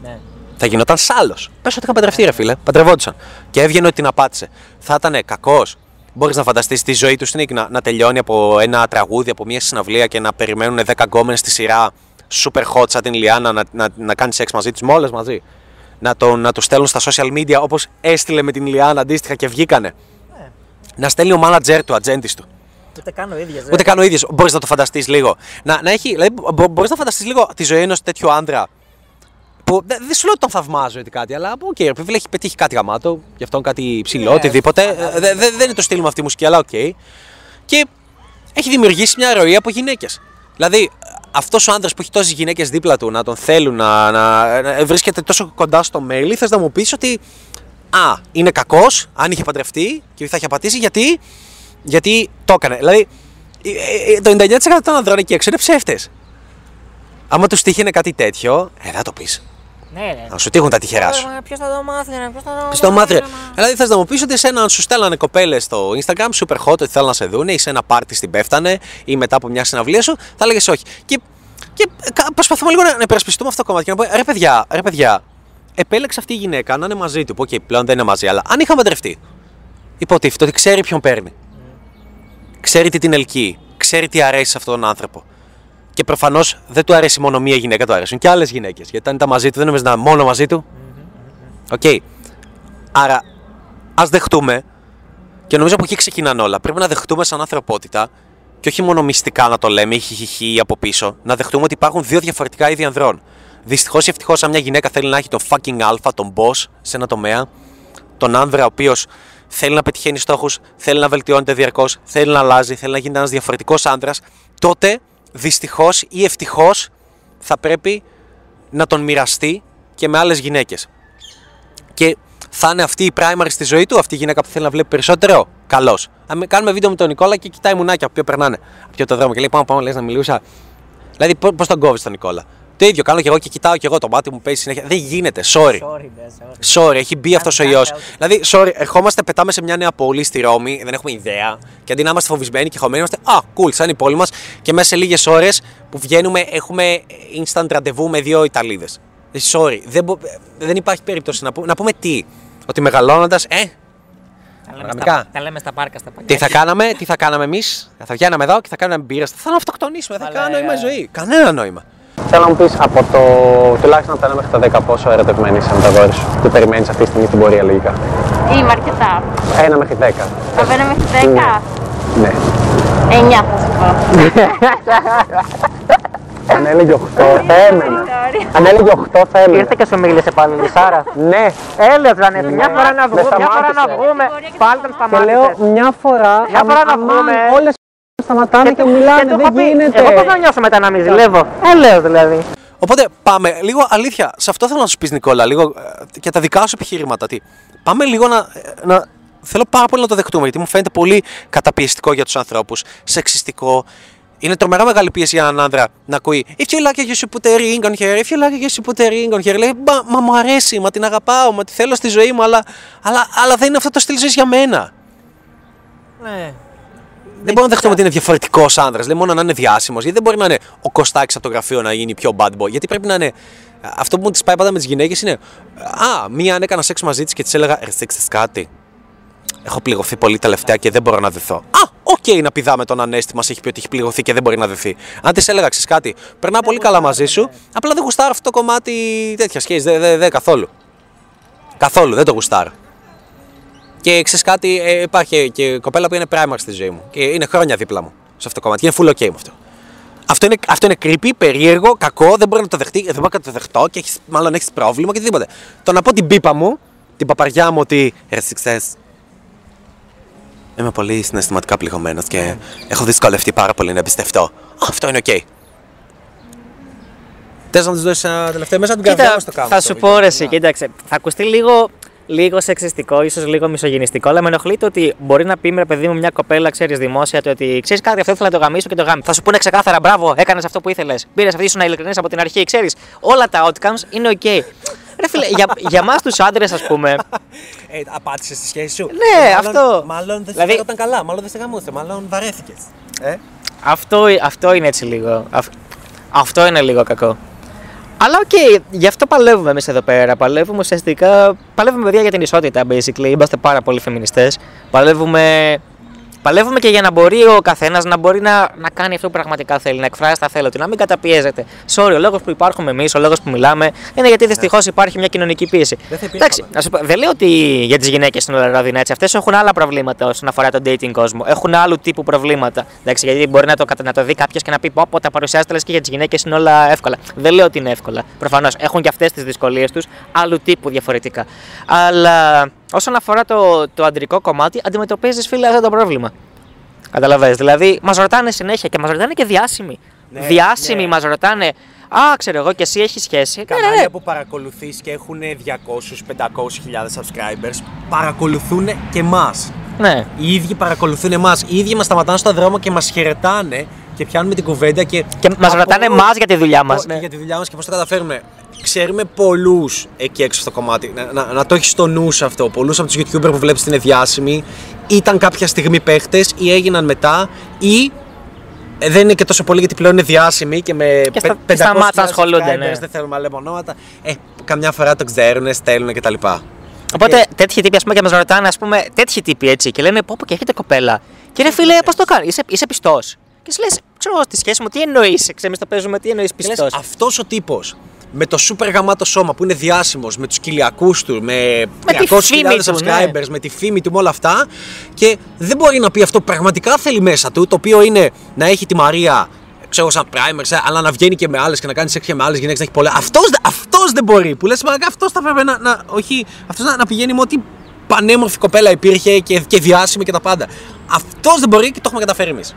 Ναι. Θα γινόταν σάλος. Πες ότι είχαν παντρευτεί, ρε φίλε. Παντρευόντουσαν. Και έβγαινε ότι την απάτησε. Θα ήταν κακός. Μπορείς να φανταστείς τη ζωή του Σνικ να, να τελειώνει από ένα τραγούδι, από μια συναυλία και να περιμένουν 10 γκόμενες στη σειρά super hot σαν την Λιάννα να, να, να κάνει σεξ μαζί του, με όλε μαζί. Να το, να το στέλνουν στα social media όπως έστειλε με την Λιάννα αντίστοιχα και βγήκανε. Να στέλνει ο manager του, ατζέντης του. Ούτε καν ο ίδιος. Ούτε καν ο ίδιος. Μπορείς να το φανταστείς λίγο. Να, να έχει, δηλαδή, μπορείς να φανταστείς λίγο τη ζωή ενός τέτοιου άντρα. Που δεν δεν σου λέω ότι τον θαυμάζω ή κάτι, αλλά OK, okay, επειδή έχει πετύχει κάτι γαμάτο, γι' αυτό κάτι ψηλό, Ναι, οτιδήποτε. ε, δε- δε- δεν είναι το στυλ μου αυτή η μουσική, αλλά οκ. Και έχει δημιουργήσει μια ροή από γυναίκες. Δηλαδή, αυτός ο άντρας που έχει τόσες γυναίκες δίπλα του να τον θέλουν, να, να, να βρίσκεται τόσο κοντά στο μέλι, θες να μου πεις ότι Α, είναι κακός, αν είχε παντρευτεί και θα είχε απατήσει, γιατί Γιατί το έκανε. Δηλαδή, ε, ε, το 99% των ανδρών εκεί έξω είναι ψεύτες. Άμα τους τύχαινε κάτι τέτοιο, ε, δεν θα το πεις. Ναι, ναι. Να σου τύχουν τα τυχερά σου. Ποιος θα το μάθει, ρε, ποιος θα το Στο μάθει. Δηλαδή θες να μου πεις ότι εσένα αν σου στέλνανε κοπέλες στο Instagram, super hot, ότι θέλουν να σε δουν, ή σε ένα πάρτι σου την πέφτανε, ή μετά από μια συναυλία σου, θα έλεγες όχι. Και, και κα- προσπαθούμε λίγο να, να υπερασπιστούμε αυτό το κομμάτι και να πούμε, ρε παιδιά, ρε παιδιά, επέλεξε αυτή η γυναίκα να είναι μαζί του. Που, οκ, πλέον δεν είναι μαζί, αλλά αν είχανε παντρευτεί, υποτίθεται ότι ξέρει ποιον παίρνει. Ξέρει τι την ελκύει. Ξέρει τι αρέσει σε αυτόν τον άνθρωπο. Και προφανώς δεν του αρέσει μόνο μία γυναίκα, του αρέσουν και άλλες γυναίκες. Γιατί αν ήταν μαζί του, δεν νομίζει να είναι μόνο μαζί του. Οκ. Άρα, ας δεχτούμε, και νομίζω από εκεί ξεκινάνε όλα. Πρέπει να δεχτούμε σαν ανθρωπότητα, και όχι μόνο μυστικά να το λέμε, ή χιχιχι από πίσω, να δεχτούμε ότι υπάρχουν δύο διαφορετικά είδη ανδρών. Δυστυχώς ή ευτυχώς, αν μια γυναίκα θέλει να έχει τον fucking άλφα, τον boss σε ένα τομέα, τον άνδρα ο οποίος θέλει να πετυχαίνει στόχους, θέλει να βελτιώνεται διαρκώς, θέλει να αλλάζει, θέλει να γίνει ένας διαφορετικός άνδρας, τότε δυστυχώς ή ευτυχώς θα πρέπει να τον μοιραστεί και με άλλες γυναίκες. Και θα είναι αυτή η primary στη ζωή του, αυτή η γυναίκα που θέλει να βλέπει περισσότερο; Καλώς. Κάνουμε βίντεο με τον Νικόλα και κοιτάει μουνάκια από ποιο περνάνε. Από ποιο το δρόμο και λέει: Πάμε, πάμε, λες να μιλούσα. Δηλαδή, πώς τον κόβεις τον Νικόλα; Το ίδιο κάνω και εγώ και κοιτάω και εγώ το μάτι μου παίζει συνέχεια. Δεν γίνεται. Sorry. Sorry, ναι, sorry. Sorry, έχει μπει αυτός ο ιός. Δηλαδή, sorry, ερχόμαστε, πετάμε σε μια νέα πόλη στη Ρώμη, δεν έχουμε ιδέα. Και αντί να είμαστε φοβισμένοι και χωμένοι, είμαστε Α, cool, σαν η πόλη μας. Και μέσα σε λίγες ώρες που βγαίνουμε, έχουμε instant ραντεβού με δύο Ιταλίδες. Sorry, δεν, μπο- δεν υπάρχει περίπτωση να, πούμε, να πούμε τι. Ότι μεγαλώνοντας, ε, Τα λέμε Πραγματικά. στα- Τα λέμε στα πάρκα στα παλιά. τι θα κάναμε, τι θα κάναμε εμείς; Θα βγαίναμε εδώ και θα κάναμε μπύρα. Θα να αυτοκτονήσουμε. Δεν θα Αλλά, κάνει νόημα η ε, ζωή. Κανένα νόημα. Θέλω να μου πεις από το τουλάχιστον από το 1 μέχρι το 10 πόσο ερωτευμένη είσαι με τα δόρυ σου; Τι περιμένεις αυτή τη στιγμή στην πορεία λογικά; Είμαι αρκετά. 1 μέχρι 10. Από ένα μέχρι δέκα; Ναι. Εννιά θα σου πω. Αν έλεγε 8 θα έμενα. Sorry. Αν έλεγε 8 θα έμενα. Ήρθε και σου μίλησε πάλι, Λισάρα. Ναι. Έλεος Ζανέτη, μια φορά να βγούμε, μια φορά να σταμάτησε. βγούμε. Πάλι τον Και λέω σταμάτησες. μια φορά. Μια φορά να βγούμε. Όλες σταματάνε και, μιλάνε. του Δεν έχω πει, γίνεται. Εγώ πώς θα νιώσω μετά να μην ζηλεύω. Έλεος δηλαδή. Οπότε πάμε λίγο αλήθεια. Σε αυτό θέλω να σου πεις Νικόλα, λίγο ε, και τα δικά σου επιχειρήματα. Τι. Πάμε λίγο να, ε, να. Θέλω πάρα πολύ να το δεχτούμε γιατί μου φαίνεται πολύ καταπιεστικό για τους ανθρώπους, σεξιστικό. Είναι τρομερά μεγάλη πίεση για έναν άντρα να ακούει If you like it, you should put a ring on here. If you like it, you should put a ring on here. Λέει, μα, μα μου αρέσει, μα την αγαπάω, μα τη θέλω στη ζωή μου, αλλά, αλλά, αλλά δεν είναι αυτό το στυλ ζωής για μένα. Ναι. Δεν μπορώ να δεχτούμε ότι είναι διαφορετικός άντρα. Δεν μόνο να είναι διάσημος. Γιατί δεν μπορεί να είναι ο Κωστάκης από το γραφείο να γίνει πιο bad boy. Γιατί πρέπει να είναι. Αυτό που μου τη σπάει πάντα με τις γυναίκες είναι. Α, μία αν έκανα σεξ μαζί της και της έλεγα Ρε, ξέρεις κάτι. Έχω πληγωθεί πολύ τελευταία και δεν μπορώ να δεθώ. Α, οκ, να πηδάμε τον ανέστη μας έχει πει ότι έχει πληγωθεί και δεν μπορεί να δεθεί. Αν της έλεγα, ξέρεις κάτι, περνάω πολύ καλά μαζί σου, απλά δεν γουστάρω αυτό το κομμάτι τέτοια σχέση. Δεν δε, δε, καθόλου. Καθόλου, δεν το γουστάρω. Και ξέρεις κάτι, ε, υπάρχει και κοπέλα που είναι primary στη ζωή μου. Και είναι χρόνια δίπλα μου σε αυτό το κομμάτι. Και είναι full ok με αυτό. Αυτό είναι, αυτό είναι creepy, περίεργο, κακό, δεν μπορεί να το δεχτεί, δεν μπορεί να το δεχτώ και έχεις, μάλλον έχεις πρόβλημα και οτιδήποτε. Το να πω την πίπα μου, την παπαριά μου ότι. Ρε, ξέρεις, Είμαι πολύ συναισθηματικά πληγωμένος και έχω δυσκολευτεί πάρα πολύ να εμπιστευτώ. Α, Αυτό είναι ok. Θες να τους δώσεις ένα τελευταίο μέσα από την καρδιά Κοίτα, μας το κάνω. θα αυτό, σου βίντεο. πω ρε, εσύ, κοίταξε. Θα ακουστεί λίγο, λίγο σεξιστικό, ίσως λίγο μισογενιστικό, αλλά με ενοχλεί το ότι μπορεί να πει με παιδί μου μια κοπέλα, ξέρεις δημόσια, το ότι ξέρεις κάτι, αυτό ήθελα να το γαμίσω και το γάμι. Θα σου πούνε ξεκάθαρα, μπράβο, έκανες αυτό που ήθελες. Πήρες αυτή σου να ειλικρινής από την αρχή, ξέρεις. Όλα τα outcomes είναι ok. Ρε φίλε, για, για εμάς τους άντρες, ας πούμε, Ε, απάτησε στη σχέση σου. Ναι, Ε, μάλλον- αυτό. Μάλλον δεν Δηλαδή- δηλαδή... καλά, μάλλον δεν σε γαμούσε, μάλλον βαρέθηκες. Ε; αυτό, αυτό είναι έτσι λίγο. αυ- αυτό είναι λίγο κακό. Αλλά οκ, γι' αυτό παλεύουμε εμείς εδώ πέρα. Παλεύουμε ουσιαστικά. Παλεύουμε παιδιά για την ισότητα, basically. Είμαστε πάρα πολύ φεμινιστές. Παλεύουμε. Παλεύουμε και για να μπορεί ο καθένας να μπορεί να, να κάνει αυτό που πραγματικά θέλει, να εκφράσει τα θέλω του, να μην καταπιέζεται. Sorry, ο λόγος που υπάρχουμε εμείς, ο λόγος που μιλάμε, είναι γιατί δυστυχώς υπάρχει μια κοινωνική πίεση. Δεν θα υπήρχε Εντάξει, ποτέ. να σου πω, δεν λέω ότι για τις γυναίκες είναι όλα ρόδινα έτσι. Αυτές έχουν άλλα προβλήματα όσον αφορά τον dating κόσμο. Έχουν άλλου τύπου προβλήματα. Εντάξει, γιατί μπορεί να το, κατα- να το δει κάποιος και να πει: Πω, πω τα παρουσιάζετε λες και για τις γυναίκες είναι όλα εύκολα. Δεν λέω ότι είναι εύκολα. Προφανώς έχουν και αυτές τις δυσκολίες τους, άλλου τύπου διαφορετικά. Αλλά όσον αφορά το, το αντρικό κομμάτι, αντιμετωπίζεις φίλε αυτό το πρόβλημα. Καταλαβαίνεις, δηλαδή μας ρωτάνε συνέχεια και μας ρωτάνε και διάσημοι. Ναι, διάσημοι ναι. μας ρωτάνε, Α, ξέρω εγώ και εσύ έχεις σχέση. Ναι, ναι, ναι. Κανάλια που παρακολουθείς και έχουν 200-500 χιλιάδες subscribers παρακολουθούν και εμάς. Ναι. Οι ίδιοι παρακολουθούν εμά. Οι ίδιοι μας σταματάνε στον δρόμο και μας χαιρετάνε και πιάνουμε την κουβέντα και. Και μας Από- ρωτάνε εμά για τη δουλειά μας. και για τη δουλειά μας και πώς το καταφέρουμε. Ξέρουμε πολλούς εκεί έξω στο κομμάτι. Να, να, να το έχεις στο νου σου αυτό. Πολλούς από τους YouTuber που βλέπεις είναι διάσημοι, ήταν κάποια στιγμή παίχτες ή έγιναν μετά ή ε, δεν είναι και τόσο πολύ γιατί πλέον είναι διάσημοι και με Και στα- πε- 500.000 σταμάτησαν να ασχολούνται, ναι. subscribers, Δεν θέλουμε να λέμε ονόματα. Ε, καμιά φορά το ξέρουν, στέλνουν κτλ. Οπότε τέτοιοι τύποι, ας πούμε, και μας ρωτάνε, ας πούμε, τέτοιοι τύποι έτσι, και λένε Πω, πω και έχετε κοπέλα. Και ρε φίλε, πώς το κάνεις, είσαι, είσαι πιστός. Και σου λες, ξέρω εγώ στη σχέση μου, τι εννοείς, ξέρεις, το παίζουμε, τι εννοείς πιστός. Αυτός ο τύπος με το super γαμάτο σώμα που είναι διάσημος, με τους κοιλιακούς του, με, Με τη 300.000 φήμη του, subscribers, ναι. με τη φήμη του, με όλα αυτά. Και δεν μπορεί να πει αυτό που πραγματικά θέλει μέσα του, το οποίο είναι να έχει τη Μαρία, ξέρω εγώ, σαν primer, σε- αλλά να βγαίνει και με άλλες και να κάνει σεξ και με άλλες γυναίκες, να έχει πολλά. Αυτός αυτός δεν μπορεί. Που λες, μα αυτός θα έπρεπε να, να, όχι, αυτός να, να πηγαίνει με ό,τι πανέμορφη κοπέλα υπήρχε και, και διάσημη και τα πάντα. Αυτός δεν μπορεί και το έχουμε καταφέρει εμείς.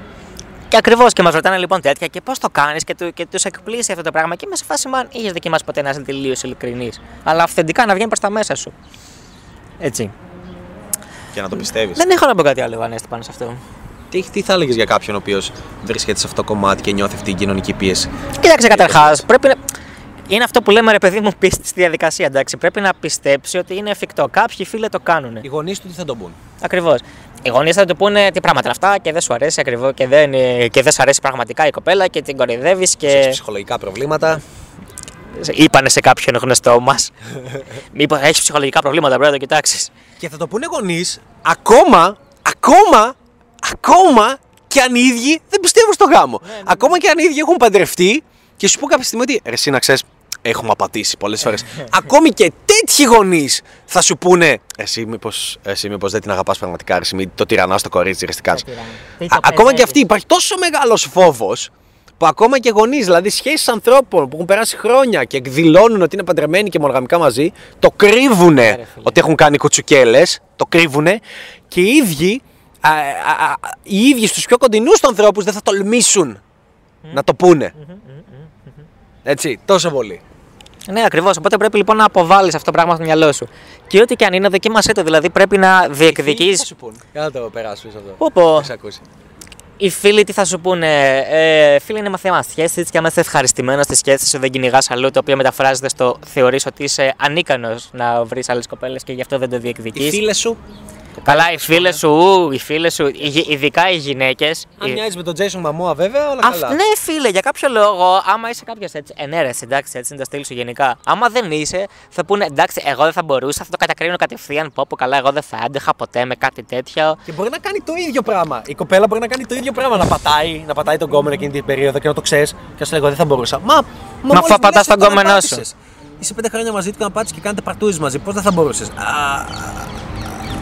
Και ακριβώς και μας ρωτάνε λοιπόν τέτοια και πώς το κάνεις και, του, και τους εκπλήσει αυτό το πράγμα. Και είμαι σε φάση, man, είχες δοκιμάσει ποτέ να είσαι τελείως ειλικρινής. Αλλά αυθεντικά να βγαίνει προς τα μέσα σου. Έτσι. Και να το πιστεύεις. Δεν έχω να πω κάτι άλλο, Ανέστη, πάνω σε αυτό. Τι, τι θα έλεγες για κάποιον ο οποίος βρίσκεται σε αυτό το κομμάτι και νιώθει αυτή την κοινωνική πίεση; Κοίταξε καταρχάς, πρέπει να. Είναι αυτό που λέμε ρε παιδί μου, πίστη στη διαδικασία. Εντάξει, πρέπει να πιστέψει ότι είναι εφικτό. Κάποιοι φίλοι το κάνουν. Οι γονείς του τι θα τον πούν. Ακριβώς. Οι γονείς θα του πούνε τι πράγματα είναι αυτά και δεν σου αρέσει ακριβώς και δεν, ε, και δεν σου αρέσει πραγματικά η κοπέλα και την κοροϊδεύεις Έχει και. ψυχολογικά προβλήματα. Είπανε σε κάποιον γνωστό μας. Μήπως έχει ψυχολογικά προβλήματα, πρέπει να το κοιτάξεις. Και θα το πούνε γονείς ακόμα, ακόμα, ακόμα και αν οι ίδιοι δεν πιστεύουν στο γάμο. Ακόμα και αν οι ίδιοι έχουν παντρευτεί και σου πω κάποια στιγμή ότι ρε, εσύ να ξέρεις, έχουμε απατήσει πολλές φορές. Ακόμη και τέτοιοι γονείς θα σου πούνε Εσύ μήπως εσύ μήπως δεν την αγαπάς πραγματικά, ρε, εσύ μη το τυραννάς στο κορίτσι, ρε, τι κάνεις». Τι Α- το Ακόμα και παιδεύει. αυτή υπάρχει τόσο μεγάλος φόβος που ακόμα και γονείς, δηλαδή σχέσεις ανθρώπων που έχουν περάσει χρόνια και εκδηλώνουν ότι είναι παντρεμένοι και μονογαμικά μαζί, το κρύβουνε Ναι, ρε φίλε. ότι έχουν κάνει κουτσουκέλες, το κρύβουνε και οι ίδιοι, α, α, α, οι ίδιοι στους πιο κοντινούς τους ανθρώπους δεν θα τολμήσουν να το πούνε. Έτσι, τόσο πολύ. Ναι, ακριβώς. Οπότε πρέπει λοιπόν να αποβάλεις αυτό το πράγμα στο μυαλό σου. Και ό,τι και αν είναι, δοκίμασέ το. Δηλαδή πρέπει να Τι θα διεκδικήσει. σου πούνε; Για να το περάσουμε αυτό. Πω, πω. Έχεις ακούσει. Οι φίλοι τι θα σου πούνε; Ε, φίλοι είναι μαθήμα σχέσης. Έτσι και άμα είσαι ευχαριστημένο στη σχέση σου, δεν κυνηγάς αλλού. Το οποίο μεταφράζεται στο θεωρείς ότι είσαι ανίκανος να βρεις άλλες κοπέλες και γι' αυτό δεν το Οι διεκδικεί. φίλες σου, Καλά, οι φίλες σου, ου, οι φίλες σου, οι γυ- ειδικά οι γυναίκες. αν μοιάζει με τον Jason Μαμόα βέβαια, όλα Αυ, καλά. ναι, φίλε, για κάποιο λόγο, άμα είσαι κάποιος έτσι, ε, ναι, ρε, εντάξει, έτσι είναι το στυλ σου γενικά. Άμα δεν είσαι, θα πούνε εντάξει, εγώ δεν θα μπορούσα, θα το κατακρίνω κατευθείαν. Πω, πω καλά, εγώ δεν θα άντεχα ποτέ με κάτι τέτοιο. Και μπορεί να κάνει το ίδιο πράγμα. Η κοπέλα μπορεί να κάνει το ίδιο πράγμα. Να πατάει, να πατάει τον κόμενο εκείνη την περίοδο και να το ξέρεις. Και να σου λέει: Εγώ δεν θα μπορούσα. Μα, μα, μόλις αφού πατάς μιλάς, τον τον κόμενό απάτησες. Είσαι πέντε χρόνια μαζί του και να πάτησες και κάνετε παρτούζι μαζί. Πώς δεν θα μπορούσες.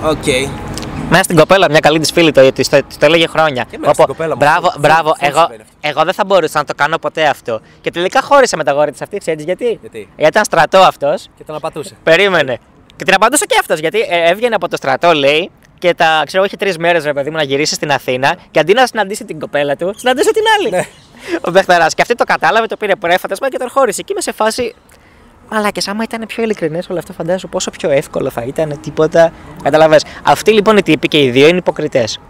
Οκ. Μέσα στην κοπέλα, μια καλή της φίλη το, της το, της το έλεγε χρόνια. Και μέσα στην κοπέλα μου. μπράβο, Φου- μπράβο, φου- εγώ, συμβαίνει αυτό; εγώ δεν θα μπορούσα να το κάνω ποτέ αυτό. Και τελικά χώρισε με τα γόρια της αυτή, ξέρεις γιατί; Γιατί; ήταν στρατό αυτός. Και τον απατούσε. Περίμενε. Και την απαντούσε και αυτός γιατί ε, έβγαινε από το στρατό, λέει, και τα ξέρω, είχε τρεις μέρες ρε παιδί μου να γυρίσει στην Αθήνα και αντί να συναντήσει την κοπέλα του, συναντούσε την άλλη. Ναι. Ο Μπεχταράς. Και αυτή το κατάλαβε, το πήρε πρέφατα και τον χώρισε. Και είμαι σε φάση. Μαλάκε, άμα ήταν πιο ειλικρινές όλο αυτό, φαντάζομαι πόσο πιο εύκολο θα ήταν τίποτα. Καταλαβέ. Αυτοί λοιπόν οι τύποι και οι δύο είναι υποκριτές.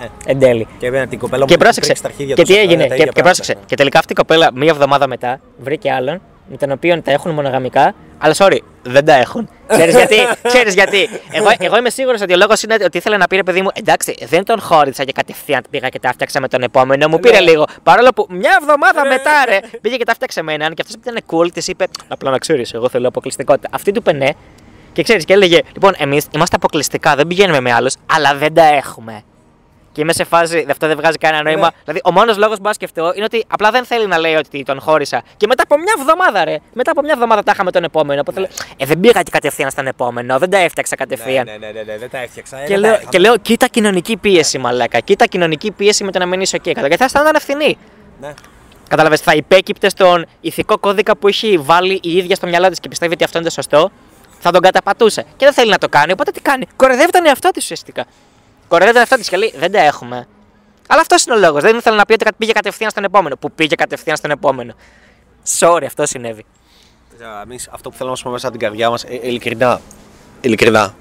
Ναι. Εν τέλει. Και βέβαια την κοπέλα μου Και την πρόσεξε. πρίξει στα αρχίδια Και τους τι αυτά, έγινε. τα Και, ίδια και πράγματα. πρόσεξε. Και τελικά αυτή η κοπέλα μία εβδομάδα μετά βρήκε άλλον με τον οποίο τα έχουν μονογαμικά. Αλλά sorry, δεν τα έχουν. Ξέρεις γιατί. Ξέρεις γιατί. Εγώ, εγώ είμαι σίγουρος ότι ο λόγος είναι ότι ήθελε να πει ρε παιδί μου, εντάξει, δεν τον χώρισα και κατευθείαν πήγα και τα φτιάξα με τον επόμενο. Μου πήρε Ναι. λίγο. Παρόλο που μια εβδομάδα μετά, ρε, πήγε και τα φτιάξε με έναν και αυτός ήταν cool, της είπε, Απλά να ξέρεις, εγώ θέλω αποκλειστικότητα. Αυτή του είπε ναι. Και ξέρεις, και έλεγε, Λοιπόν, εμείς είμαστε αποκλειστικά, δεν πηγαίνουμε με άλλους, αλλά δεν τα έχουμε. Και είμαι σε φάση, αυτό δεν βγάζει κανένα νόημα. Ναι. Δηλαδή, ο μόνος λόγος που μπορώ να σκεφτώ είναι ότι απλά δεν θέλει να λέει ότι τον χώρισα. Και μετά από μια εβδομάδα, ρε. Μετά από μια εβδομάδα τα είχαμε τον επόμενο. Οπότε λέω, Ε, δεν πήγα και κατευθείαν στον επόμενο, δεν τα έφτιαξα κατευθείαν. Ναι, ναι, ναι, ναι, δεν τα έφτιαξα. Και, λέω, και λέω, κοίτα κοινωνική πίεση, μαλάκα. Κοίτα κοινωνική πίεση με το να μην είσαι εκεί. Γιατί θα αισθάνονταν ευθυνή. Ναι. Κατάλαβες, θα υπέκυπτε στον ηθικό κώδικα που έχει βάλει η ίδια στο μυαλό της και πιστεύει ότι αυτό είναι το σωστό. Θα τον καταπατούσε. Και δεν θέλει να το κάνει. Οπότε τι κάνει. Κορεδεύει τον εαυτό της ουσιαστικά. Κορεδεύει τον εαυτό τη και λέει Δεν τα έχουμε. Αλλά αυτός είναι ο λόγος. Δεν ήθελε να πει ότι πήγε κατευθείαν στον επόμενο. Που πήγε κατευθείαν στον επόμενο. Sorry, αυτό συνέβη. Εμείς αυτό που θέλω να σου πω μέσα από την καρδιά μας, ειλικρινά. Ειλικρινά.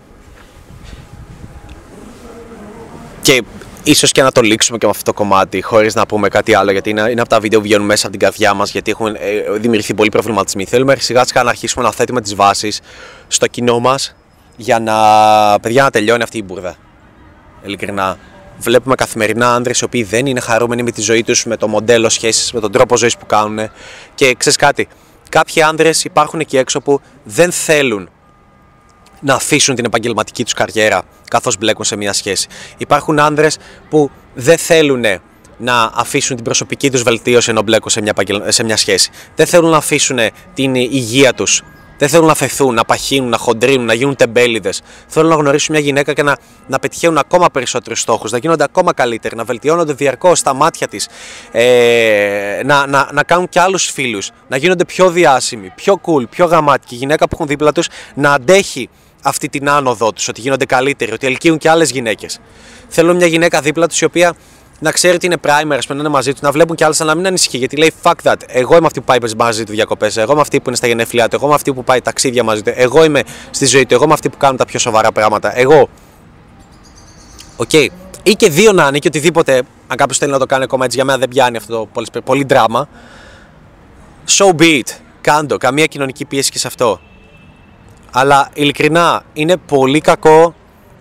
και ίσως και να το λήξουμε και με αυτό το κομμάτι, χωρίς να πούμε κάτι άλλο, γιατί είναι, είναι από τα βίντεο που βγαίνουν μέσα από την καρδιά μας, γιατί έχουν ε, δημιουργηθεί πολλοί προβληματισμοί. Θέλουμε σιγά σιγά να αρχίσουμε να θέτουμε τις βάσεις στο κοινό μας, για να, παιδιά, να τελειώνει αυτή η μπουρδα. Ειλικρινά. Βλέπουμε καθημερινά άνδρες οι οποίοι δεν είναι χαρούμενοι με τη ζωή τους, με το μοντέλο σχέσης, με τον τρόπο ζωής που κάνουν. Και ξέρεις κάτι, κάποιοι άνδρες υπάρχουν εκεί έξω που δεν θέλουν να αφήσουν την επαγγελματική τους καριέρα καθώς μπλέκουν σε μια σχέση. Υπάρχουν άνδρες που δεν θέλουν να αφήσουν την προσωπική τους βελτίωση ενώ μπλέκουν σε μια, επαγγελ- σε μια σχέση. Δεν θέλουν να αφήσουν την υγεία τους. Δεν θέλουν να φεθούν, να παχύνουν, να χοντρίνουν, να γίνουν τεμπέληδες. Θέλουν να γνωρίσουν μια γυναίκα και να, να πετυχαίνουν ακόμα περισσότερους στόχους, να γίνονται ακόμα καλύτεροι, να βελτιώνονται διαρκώς στα μάτια της, ε, να, να, να κάνουν και άλλους φίλους, να γίνονται πιο διάσημοι, πιο cool, πιο γαμάτικοι. Η γυναίκα που έχουν δίπλα τους να αντέχει αυτή την άνοδό τους, ότι γίνονται καλύτεροι, ότι ελκύουν και άλλες γυναίκες. Θέλουν μια γυναίκα δίπλα τους η οποία να ξέρει ότι είναι primer, να είναι μαζί του, να βλέπουν κι άλλε, αλλά να μην ανησυχεί. Γιατί λέει fuck that. Εγώ είμαι αυτή που πάει μαζί του διακοπές. Εγώ είμαι αυτή που είναι στα γενέθλιά του. Εγώ είμαι αυτή που πάει ταξίδια μαζί του. Εγώ είμαι στη ζωή του. Εγώ είμαι αυτή που κάνουν τα πιο σοβαρά πράγματα. Εγώ. OK. Okay. Ή και δύο να είναι και οτιδήποτε. Αν κάποιος θέλει να το κάνει ακόμα έτσι, για μένα δεν πιάνει αυτό το πολύ, πολύ δράμα. So be it. Κάντο. Καμία κοινωνική πίεση και σε αυτό. Αλλά ειλικρινά είναι πολύ κακό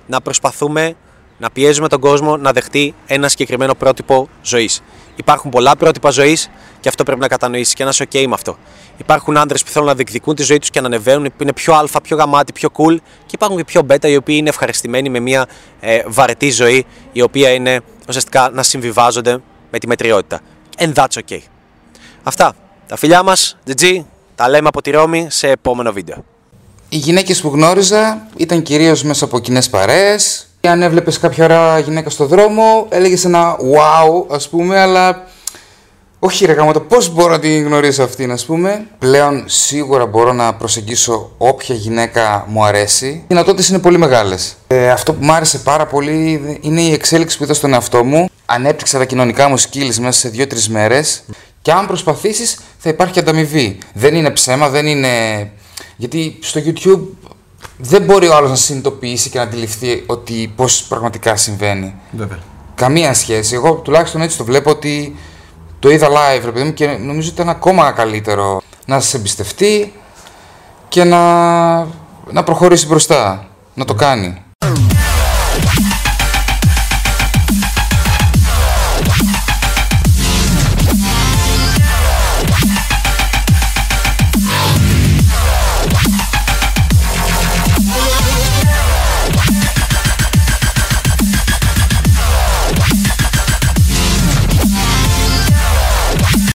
να προσπαθούμε να πιέζουμε τον κόσμο να δεχτεί ένα συγκεκριμένο πρότυπο ζωής. Υπάρχουν πολλά πρότυπα ζωής και αυτό πρέπει να κατανοήσεις και να είσαι OK με αυτό. Υπάρχουν άντρες που θέλουν να διεκδικούν τη ζωή τους και να ανεβαίνουν, που είναι πιο αλφα, πιο γαμάτοι, πιο cool και υπάρχουν και πιο μπέτα οι οποίοι είναι ευχαριστημένοι με μια ε, βαρετή ζωή η οποία είναι ουσιαστικά να συμβιβάζονται με τη μετριότητα. And that's okay. Αυτά. Τα φιλιά μας, GG, τα λέμε από τη Ρώμη σε επόμενο βίντεο. Οι γυναίκες που γνώριζα ήταν κυρίως μέσα από κοινές παρέες. Αν έβλεπες κάποια ωραία γυναίκα στο δρόμο, έλεγες ένα wow, ας πούμε, αλλά όχι ρε γαμώτο, πώς μπορώ να την γνωρίσω αυτήν, ας πούμε. Πλέον σίγουρα μπορώ να προσεγγίσω όποια γυναίκα μου αρέσει. Οι δυνατότητες είναι πολύ μεγάλες. Ε, αυτό που μου άρεσε πάρα πολύ είναι η εξέλιξη που είδα στον εαυτό μου. Ανέπτυξα τα κοινωνικά μου skills μέσα σε 2-3 μέρες. Και αν προσπαθήσεις θα υπάρχει ανταμοιβή. Δεν είναι ψέμα, δεν είναι γιατί στο YouTube δεν μπορεί ο άλλος να συνειδητοποιήσει και να αντιληφθεί ότι πώς πραγματικά συμβαίνει. Βέβαια. Καμία σχέση. Εγώ τουλάχιστον έτσι το βλέπω ότι το είδα live, ρε παιδί μου, και νομίζω ότι ήταν ακόμα καλύτερο να σε εμπιστευτεί και να, να προχωρήσει μπροστά, να το κάνει.